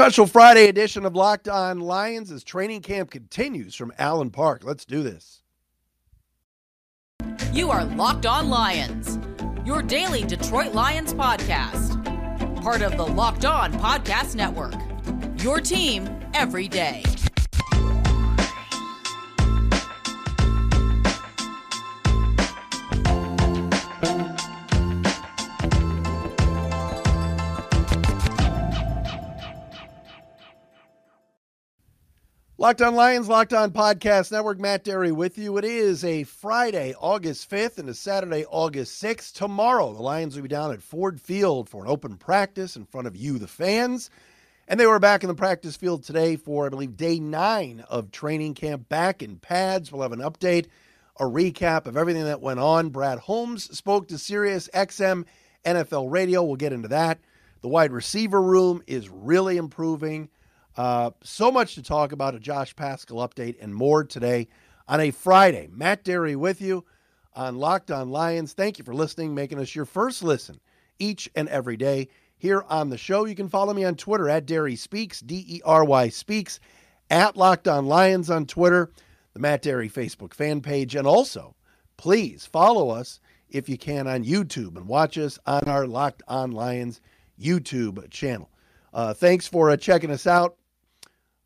Special Friday edition of Locked On Lions as training camp continues from Allen Park. Let's do this. You are Locked On Lions, your daily Detroit Lions podcast. Part of the Locked On Podcast Network. Your team every day. Locked on Lions, Locked on Podcast Network. Matt Dery with you. It is a Friday, August 5th, and a Saturday, August 6th. Tomorrow, the Lions will be down at Ford Field for an open practice in front of you, the fans. And they were back in the practice field today for, I believe, day nine of training camp back in pads. We'll have an update, a recap of everything that went on. Brad Holmes spoke to Sirius XM NFL Radio. We'll get into that. The wide receiver room is really improving. Uh, so much to talk about a Josh Paschal update and more today on a Friday. Matt Dery with you on Locked On Lions. Thank you for listening, making us your first listen each and every day here on the show. You can follow me on Twitter at Dery Speaks, D E R Y Speaks, at Locked On Lions on Twitter, the Matt Dery Facebook fan page, and also please follow us if you can on YouTube and watch us on our Locked On Lions YouTube channel. Uh, thanks for uh, checking us out.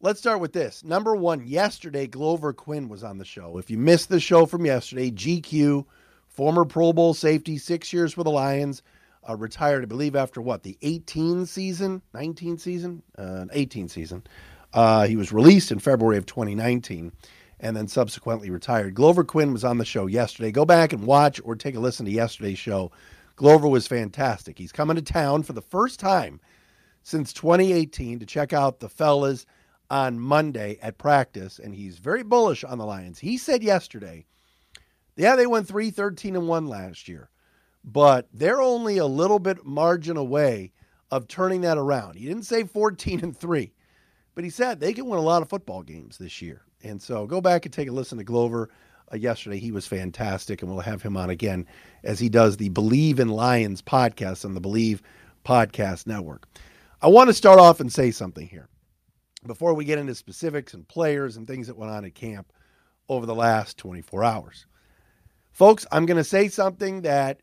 Let's start with this. Number one, yesterday, Glover Quin was on the show. If you missed the show from yesterday, GQ, former Pro Bowl safety, six years for the Lions, uh, retired, I believe, after what, the 18 season, 19 season, uh, 18 season. Uh, he was released in February of 2019 and then subsequently retired. Glover Quin was on the show yesterday. Go back and watch or take a listen to yesterday's show. Glover was fantastic. He's coming to town for the first time since 2018 to check out the fellas on Monday at practice, and he's very bullish on the Lions. He said yesterday, yeah, they went 3 13 and 1 last year, but they're only a little bit margin away of turning that around. He didn't say 14 and 3, but he said they can win a lot of football games this year. And so go back and take a listen to Glover. Uh, yesterday, he was fantastic, and we'll have him on again as he does the Believe in Lions podcast on the Believe Podcast Network. I want to start off and say something here before we get into specifics and players and things that went on at camp over the last 24 hours. Folks, I'm going to say something that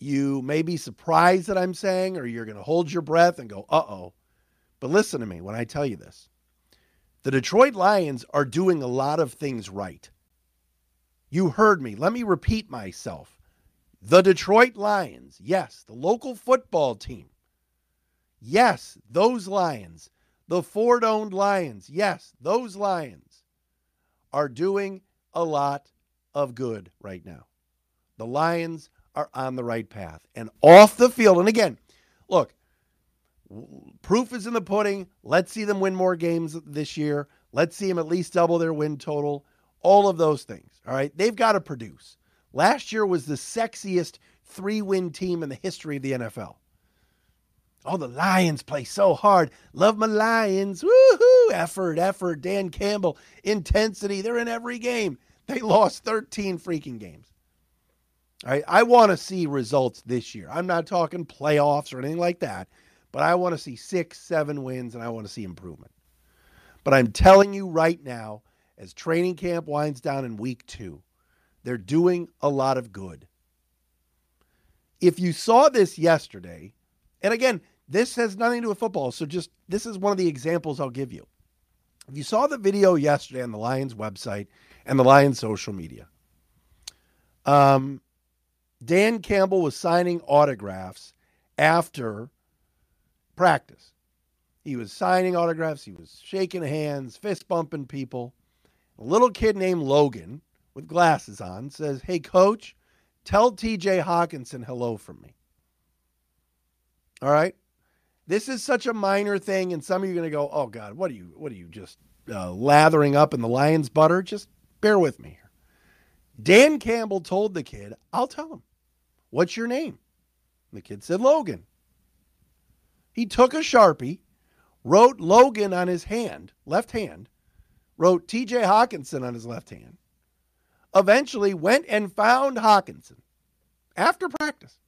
you may be surprised that I'm saying, or you're going to hold your breath and go, uh oh. But listen to me when I tell you this. The Detroit Lions are doing a lot of things right. You heard me. Let me repeat myself. The Detroit Lions, yes, the local football team. Yes, those Lions the Ford owned Lions, yes, those Lions are doing a lot of good right now. The Lions are on the right path and off the field. And again, look, proof is in the pudding. Let's see them win more games this year. Let's see them at least double their win total. All of those things. All right. They've got to produce. Last year was the sexiest three win team in the history of the NFL. Oh, the Lions play so hard. Love my Lions. Woohoo! Effort, effort. Dan Campbell, intensity. They're in every game. They lost 13 freaking games. All right. I want to see results this year. I'm not talking playoffs or anything like that, but I want to see six, seven wins and I want to see improvement. But I'm telling you right now, as training camp winds down in week two, they're doing a lot of good. If you saw this yesterday, and again, this has nothing to do with football. So just this is one of the examples I'll give you. If you saw the video yesterday on the Lions website and the Lions social media, um, Dan Campbell was signing autographs after practice. He was signing autographs, he was shaking hands, fist bumping people. A little kid named Logan with glasses on says, Hey, coach, tell TJ Hockenson hello from me. All right. This is such a minor thing, and some of you are going to go, "Oh God, what are you? What are you just uh, lathering up in the lion's butter?" Just bear with me here. Dan Campbell told the kid, "I'll tell him. What's your name?" the kid said, "Logan." He took a sharpie, wrote Logan on his hand, left hand, wrote T.J. Hockenson on his left hand. Eventually, went and found Hockenson after practice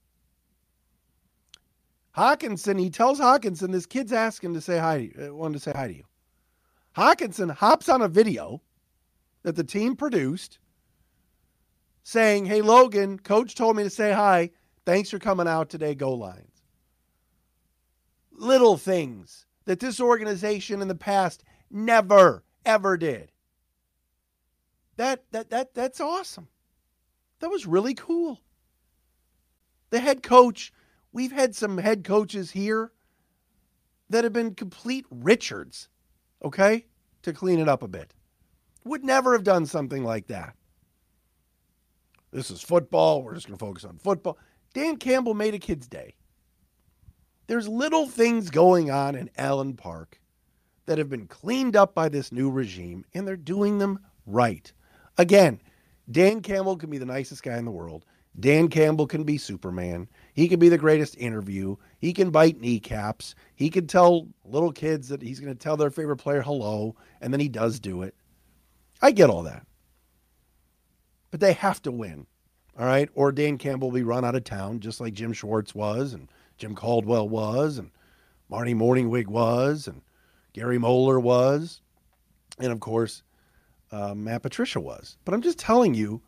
Hockenson, he tells Hockenson, this kid's asking to say hi to you, uh, wanted to say hi to you. Hockenson hops on a video that the team produced saying, Hey, Logan, coach told me to say hi. Thanks for coming out today. Go Lions. Little things that this organization in the past never, ever did. That, that, that, that's awesome. That was really cool. The head coach, we've had some head coaches here that have been complete Richards, okay, to clean it up a bit. Would never have done something like that. This is football. We're just going to focus on football. Dan Campbell made a kid's day. There's little things going on in Allen Park that have been cleaned up by this new regime, and they're doing them right. Again, Dan Campbell can be the nicest guy in the world. Dan Campbell can be Superman. He can be the greatest interview. He can bite kneecaps. He can tell little kids that he's going to tell their favorite player hello, and then he does do it. I get all that. But they have to win, all right? Or Dan Campbell will be run out of town, just like Jim Schwartz was, and Jim Caldwell was, and Marty Mornhinweg was, and Gary Moeller was, and of course, uh, Matt Patricia was. But I'm just telling you,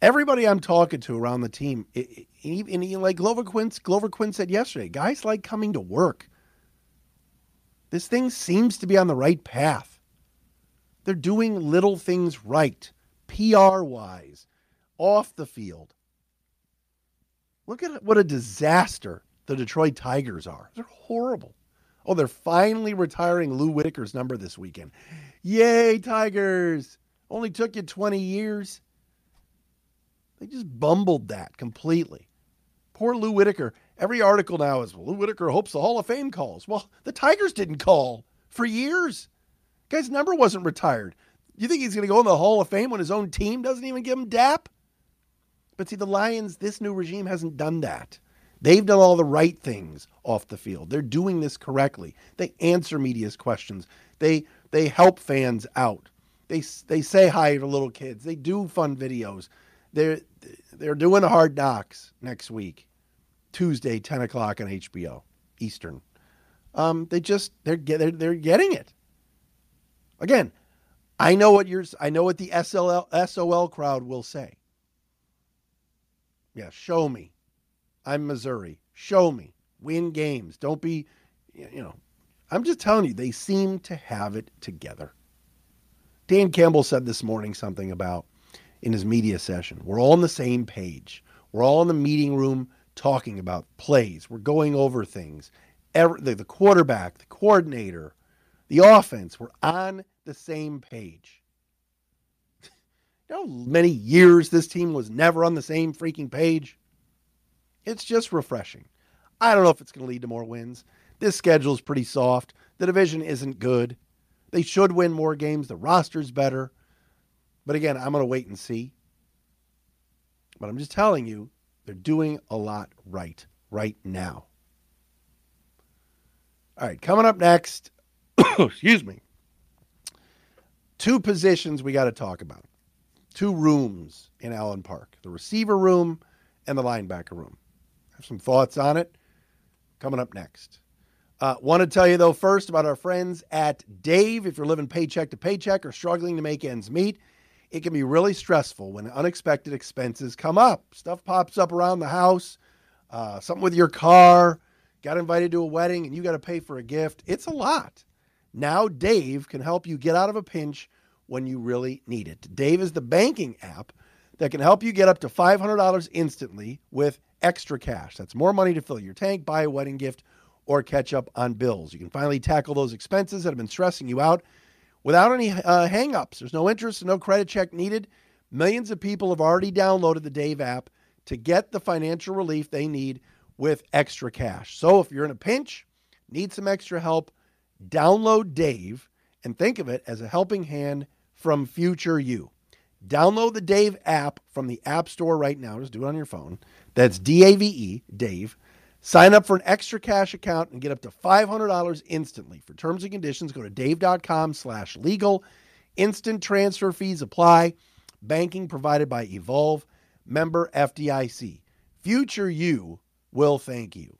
everybody I'm talking to around the team, it, it, and like Glover Quin, Glover Quin said yesterday, guys like coming to work. This thing seems to be on the right path. They're doing little things right, PR wise, off the field. Look at what a disaster the Detroit Tigers are. They're horrible. Oh, they're finally retiring Lou Whitaker's number this weekend. Yay, Tigers! Only took you 20 years. They just bumbled that completely. Poor Lou Whitaker. Every article now is well, Lou Whitaker hopes the Hall of Fame calls. Well, the Tigers didn't call for years. Guy's number wasn't retired. You think he's going to go in the Hall of Fame when his own team doesn't even give him DAP? But see, the Lions, this new regime hasn't done that. They've done all the right things off the field. They're doing this correctly. They answer media's questions. They they help fans out. They they say hi to little kids. They do fun videos. They're they're doing Hard Knocks next week, Tuesday, ten o'clock on HBO Eastern. Um, they just they're they're they're getting it. Again, I know what yours. I know what the SLL SOL crowd will say. Yeah, show me. I'm Missouri. Show me. Win games. Don't be, you know. I'm just telling you, they seem to have it together. Dan Campbell said this morning something about in his media session. We're all on the same page. We're all in the meeting room talking about plays. We're going over things. Every, the, the quarterback, the coordinator, the offense, we're on the same page. you know, many years this team was never on the same freaking page. It's just refreshing. I don't know if it's going to lead to more wins. This schedule is pretty soft. The division isn't good. They should win more games. The roster's better. But again, I'm going to wait and see. But I'm just telling you, they're doing a lot right right now. All right, coming up next, excuse me. Two positions we got to talk about. Two rooms in Allen Park the receiver room and the linebacker room have some thoughts on it coming up next. Uh, Want to tell you, though, first about our friends at Dave. If you're living paycheck to paycheck or struggling to make ends meet, it can be really stressful when unexpected expenses come up. Stuff pops up around the house, uh, something with your car, got invited to a wedding, and you got to pay for a gift. It's a lot. Now, Dave can help you get out of a pinch when you really need it. Dave is the banking app that can help you get up to $500 instantly with extra cash. That's more money to fill your tank, buy a wedding gift, or catch up on bills. You can finally tackle those expenses that have been stressing you out without any uh, hangups. There's no interest, no credit check needed. Millions of people have already downloaded the Dave app to get the financial relief they need with extra cash. So if you're in a pinch, need some extra help, download Dave and think of it as a helping hand from future you. Download the Dave app from the App Store right now. Just do it on your phone. That's D A V E, Dave. Sign up for an extra cash account and get up to $500 instantly. For terms and conditions, go to dave.com slash legal. Instant transfer fees apply. Banking provided by Evolve. Member FDIC. Future you will thank you.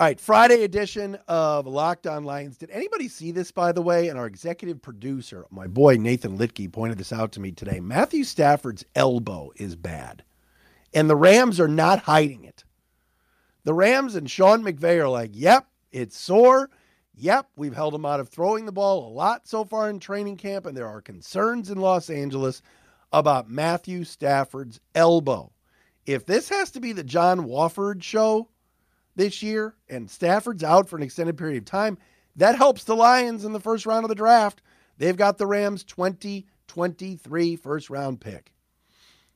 All right, Friday edition of Locked On Lions. Did anybody see this, by the way? And our executive producer, my boy Nathan Litke, pointed this out to me today. Matthew Stafford's elbow is bad and the Rams are not hiding it. The Rams and Sean McVay are like, yep, it's sore. Yep, we've held him out of throwing the ball a lot so far in training camp, and there are concerns in Los Angeles about Matthew Stafford's elbow. If this has to be the John Wolford show, this year and Stafford's out for an extended period of time, that helps the Lions in the first round of the draft. They've got the Rams 2023 first round pick.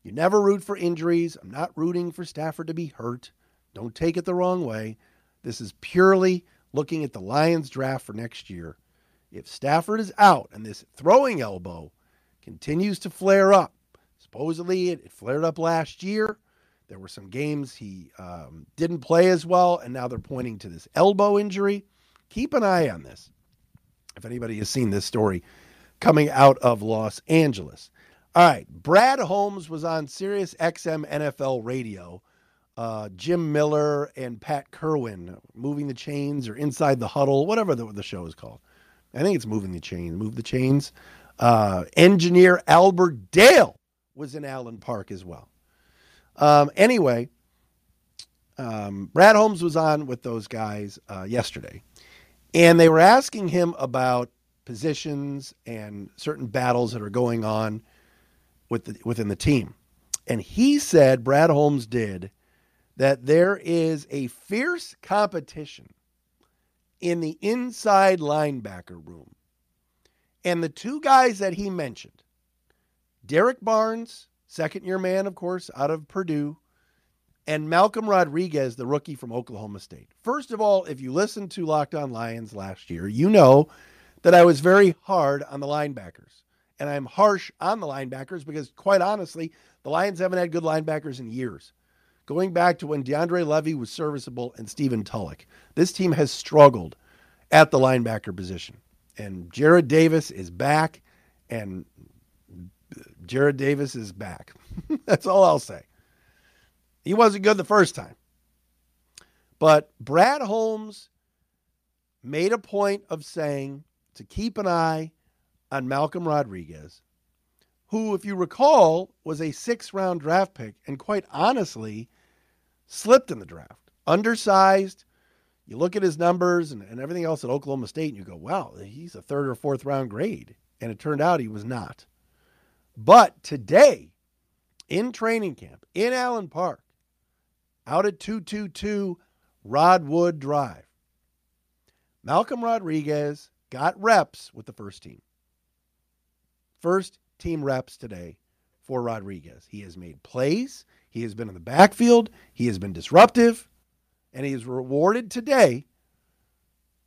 You never root for injuries. I'm not rooting for Stafford to be hurt. Don't take it the wrong way. This is purely looking at the Lions draft for next year. If Stafford is out and this throwing elbow continues to flare up, supposedly it, flared up last year. There were some games he um, didn't play as well, and now they're pointing to this elbow injury. Keep an eye on this. If anybody has seen this story coming out of Los Angeles. All right, Brad Holmes was on Sirius XM NFL Radio. Uh, Jim Miller and Pat Kirwan, Moving the Chains or Inside the Huddle, whatever the, the show is called. I think it's Moving the Chains. Move the Chains. Uh, engineer Albert Dale was in Allen Park as well. Um, anyway, um, Brad Holmes was on with those guys uh, yesterday, and they were asking him about positions and certain battles that are going on with the, within the team. And he said, Brad Holmes did, that there is a fierce competition in the inside linebacker room. And the two guys that he mentioned, Derrick Barnes second year man, of course, out of Purdue, and Malcolm Rodriguez, the rookie from Oklahoma State. First of all, if you listened to Locked On Lions last year, you know that I was very hard on the linebackers. And I'm harsh on the linebackers because, quite honestly, the Lions haven't had good linebackers in years. Going back to when DeAndre Levy was serviceable and Stephen Tulloch, this team has struggled at the linebacker position. And Jarrad Davis is back, and Jarrad Davis is back. That's all I'll say. He wasn't good the first time. But Brad Holmes made a point of saying to keep an eye on Malcolm Rodriguez, who, if you recall, was a six round draft pick and quite honestly slipped in the draft. Undersized. You look at his numbers and, and everything else at Oklahoma State and you go, wow, he's a third or fourth round grade. And it turned out he was not. But today, in training camp in Allen Park, out at 222 Rodwood Drive, Malcolm Rodriguez got reps with the first team. First team reps today for Rodriguez. He has made plays, he has been in the backfield, he has been disruptive, and he is rewarded today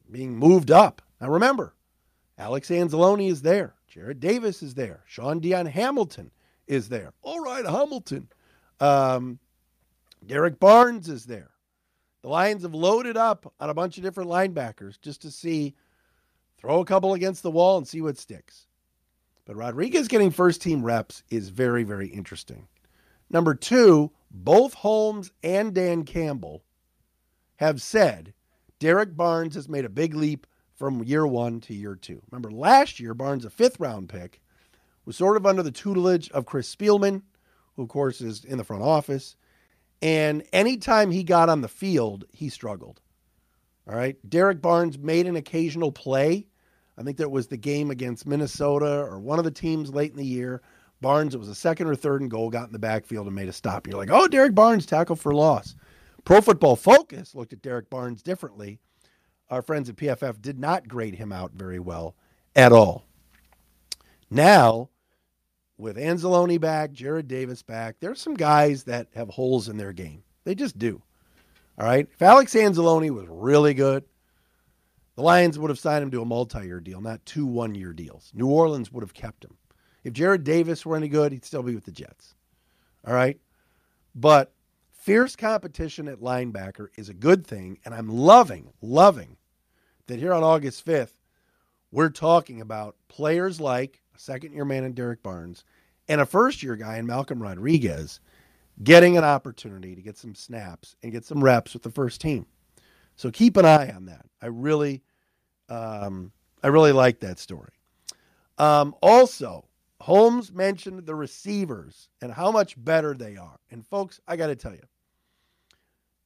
being moved up. Now remember, Alex Anzalone is there. Jarrad Davis is there. Shaun Dion Hamilton is there. All right, Hamilton. Um, Derrick Barnes is there. The Lions have loaded up on a bunch of different linebackers just to see, throw a couple against the wall and see what sticks. But Rodriguez getting first team reps is very, very interesting. Number two, both Holmes and Dan Campbell have said Derrick Barnes has made a big leap from year one to year two. Remember, last year, Barnes, a fifth round pick, was sort of under the tutelage of Chris Spielman, who, of course, is in the front office. And anytime he got on the field, he struggled. All right. Derrick Barnes made an occasional play. I think that was the game against Minnesota or one of the teams late in the year. Barnes, it was a second or third and goal, got in the backfield and made a stop. You're like, oh, Derrick Barnes, tackle for loss. Pro Football Focus looked at Derrick Barnes differently our friends at PFF did not grade him out very well at all. Now, with Anzalone back, Jarrad Davis back, there's some guys that have holes in their game. They just do. All right. If Alex Anzalone was really good, the Lions would have signed him to a multi year deal, not two one year deals. New Orleans would have kept him. If Jarrad Davis were any good, he'd still be with the Jets. All right. But Fierce competition at linebacker is a good thing, and I'm loving, loving that here on August 5th, we're talking about players like a second year man in Derrick Barnes and a first year guy in Malcolm Rodriguez getting an opportunity to get some snaps and get some reps with the first team. So keep an eye on that. I really, um, I really like that story. Um, also, Holmes mentioned the receivers and how much better they are. And folks, I got to tell you,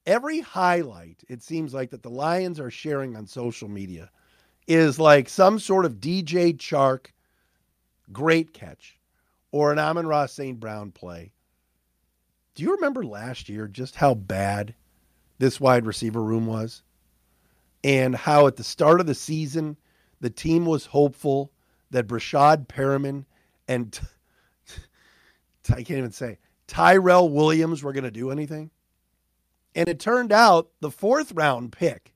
every highlight it seems like that the Lions are sharing on social media is like some sort of DJ Chark great catch or an Amon-Ra St. Brown play. Do you remember last year just how bad this wide receiver room was? And how at the start of the season, the team was hopeful that Breshad Perriman and I can't even say Tyrell Williams were going to do anything. And it turned out the fourth round pick,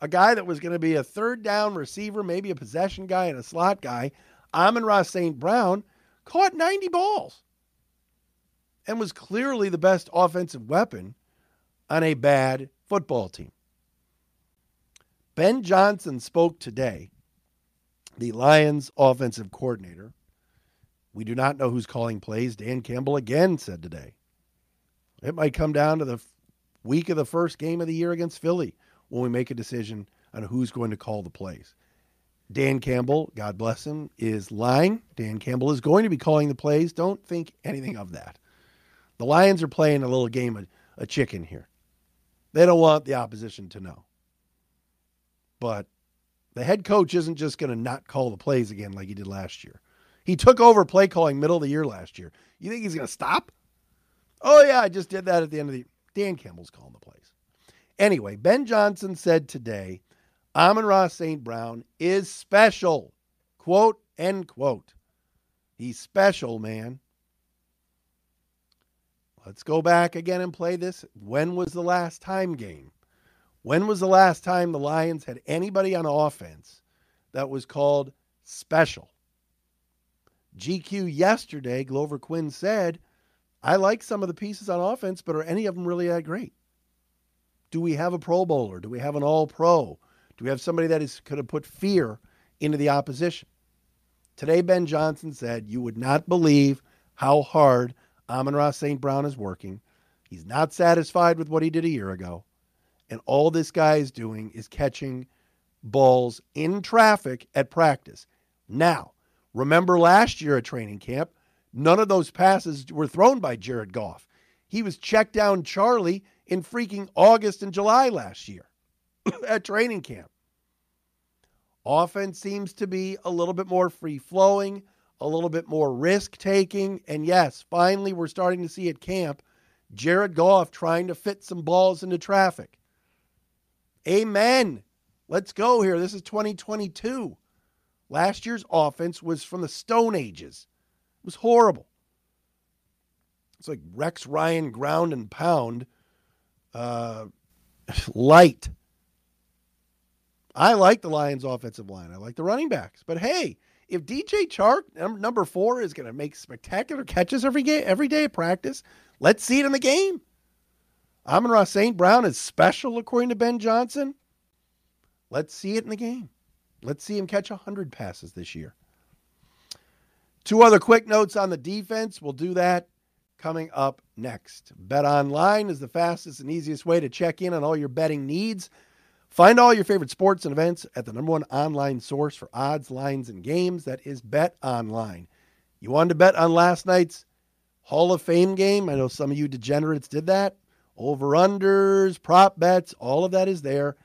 a guy that was going to be a third down receiver, maybe a possession guy and a slot guy, Amon-Ra St. Brown, caught 90 balls and was clearly the best offensive weapon on a bad football team. Ben Johnson spoke today, the Lions offensive coordinator. We do not know who's calling plays. Dan Campbell again said today. It might come down to the week of the first game of the year against Philly when we make a decision on who's going to call the plays. Dan Campbell, God bless him, is lying. Dan Campbell is going to be calling the plays. Don't think anything of that. The Lions are playing a little game of a chicken here. They don't want the opposition to know. But the head coach isn't just going to not call the plays again like he did last year. He took over play calling middle of the year last year. You think he's going to stop? Oh, yeah, I just did that at the end of the Dan Campbell's calling the plays. Anyway, Ben Johnson said today Amon-Ra St. Brown is special. Quote, end quote. He's special, man. Let's go back again and play this. When was the last time game? When was the last time the Lions had anybody on offense that was called special? GQ yesterday, Glover Quin said, I like some of the pieces on offense, but are any of them really that great? Do we have a Pro Bowler? Do we have an All Pro? Do we have somebody that is could have put fear into the opposition? Today, Ben Johnson said, You would not believe how hard Amon-Ra St. Brown is working. He's not satisfied with what he did a year ago. And all this guy is doing is catching balls in traffic at practice. Now, remember last year at training camp, none of those passes were thrown by Jared Goff. He was checked down Charlie in freaking August and July last year at training camp. Offense seems to be a little bit more free flowing, a little bit more risk taking. And yes, finally, we're starting to see at camp Jared Goff trying to fit some balls into traffic. Amen. Let's go here. This is 2022. Last year's offense was from the Stone Ages. It was horrible. It's like Rex Ryan ground and pound, uh, light. I like the Lions' offensive line. I like the running backs. But hey, if DJ Chark, number four, is going to make spectacular catches every game, every day of practice, let's see it in the game. Amon-Ra St. Brown is special, according to Ben Johnson. Let's see it in the game. Let's see him catch 100 passes this year. Two other quick notes on the defense. We'll do that coming up next. Bet online is the fastest and easiest way to check in on all your betting needs. Find all your favorite sports and events at the number one online source for odds, lines, and games. That is Bet Online. You wanted to bet on last night's Hall of Fame game? I know some of you degenerates did that over unders, prop bets, all of that is there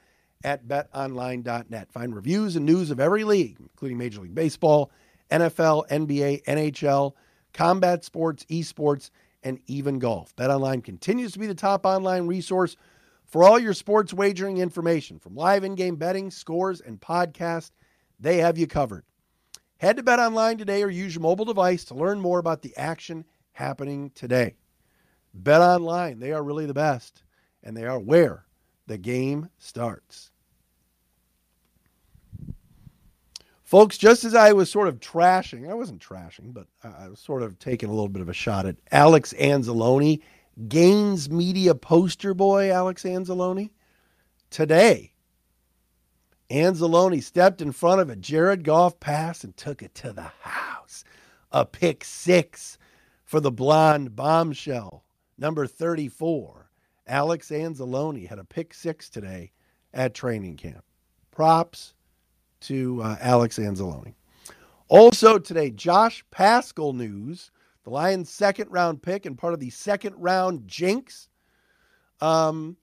at betonline.net. Find reviews and news of every league, including Major League Baseball, NFL, NBA, NHL, combat sports, esports, and even golf. BetOnline continues to be the top online resource for all your sports wagering information from live in-game betting, scores, and podcasts. They have you covered. Head to BetOnline today or use your mobile device to learn more about the action happening today. Bet online. They are really the best, and they are where the game starts. Folks, just as I was sort of trashing, I wasn't trashing, but I was sort of taking a little bit of a shot at Alex Anzalone, Gaines Media poster boy, Alex Anzalone. Today, Anzalone stepped in front of a Jared Goff pass and took it to the house. A pick six for the blonde bombshell number 34. Alex Anzalone had a pick six today at training camp. Props to uh, Alex Anzalone. Also today, Josh Paschal news. The Lions' second round pick and part of the second round jinx. Um,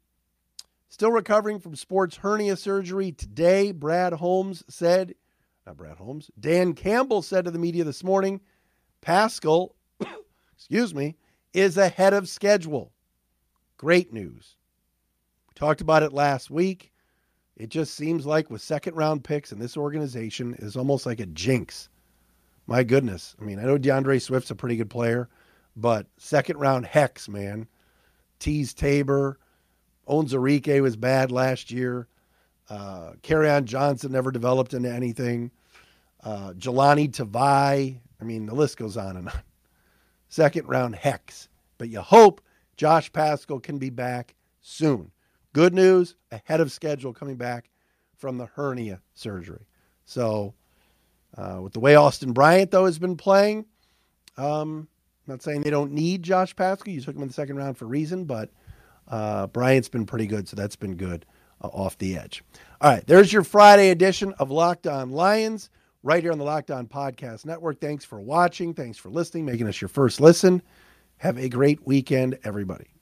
still recovering from sports hernia surgery today. Brad Holmes said, not Brad Holmes, Dan Campbell said to the media this morning, Paschal, excuse me, is ahead of schedule. Great news. We talked about it last week. It just seems like with second round picks in this organization is almost like a jinx. My goodness. I mean, I know DeAndre Swift's a pretty good player, but second round hex, man. Teez Tabor, Onwuzurike was bad last year. Uh, on Johnson never developed into anything. Uh, Jahlani Tavai. I mean, the list goes on and on. Second round hex. But you hope Josh Paschal can be back soon. Good news, ahead of schedule coming back from the hernia surgery. So uh, with the way Austin Bryant, though, has been playing, um, I'm not saying they don't need Josh Paschal. You took him in the second round for a reason, but uh, Bryant's been pretty good, so that's been good uh, off the edge. All right, there's your Friday edition of Locked On Lions right here on the Locked On Podcast Network. Thanks for watching. Thanks for listening, making us your first listen. Have a great weekend, everybody.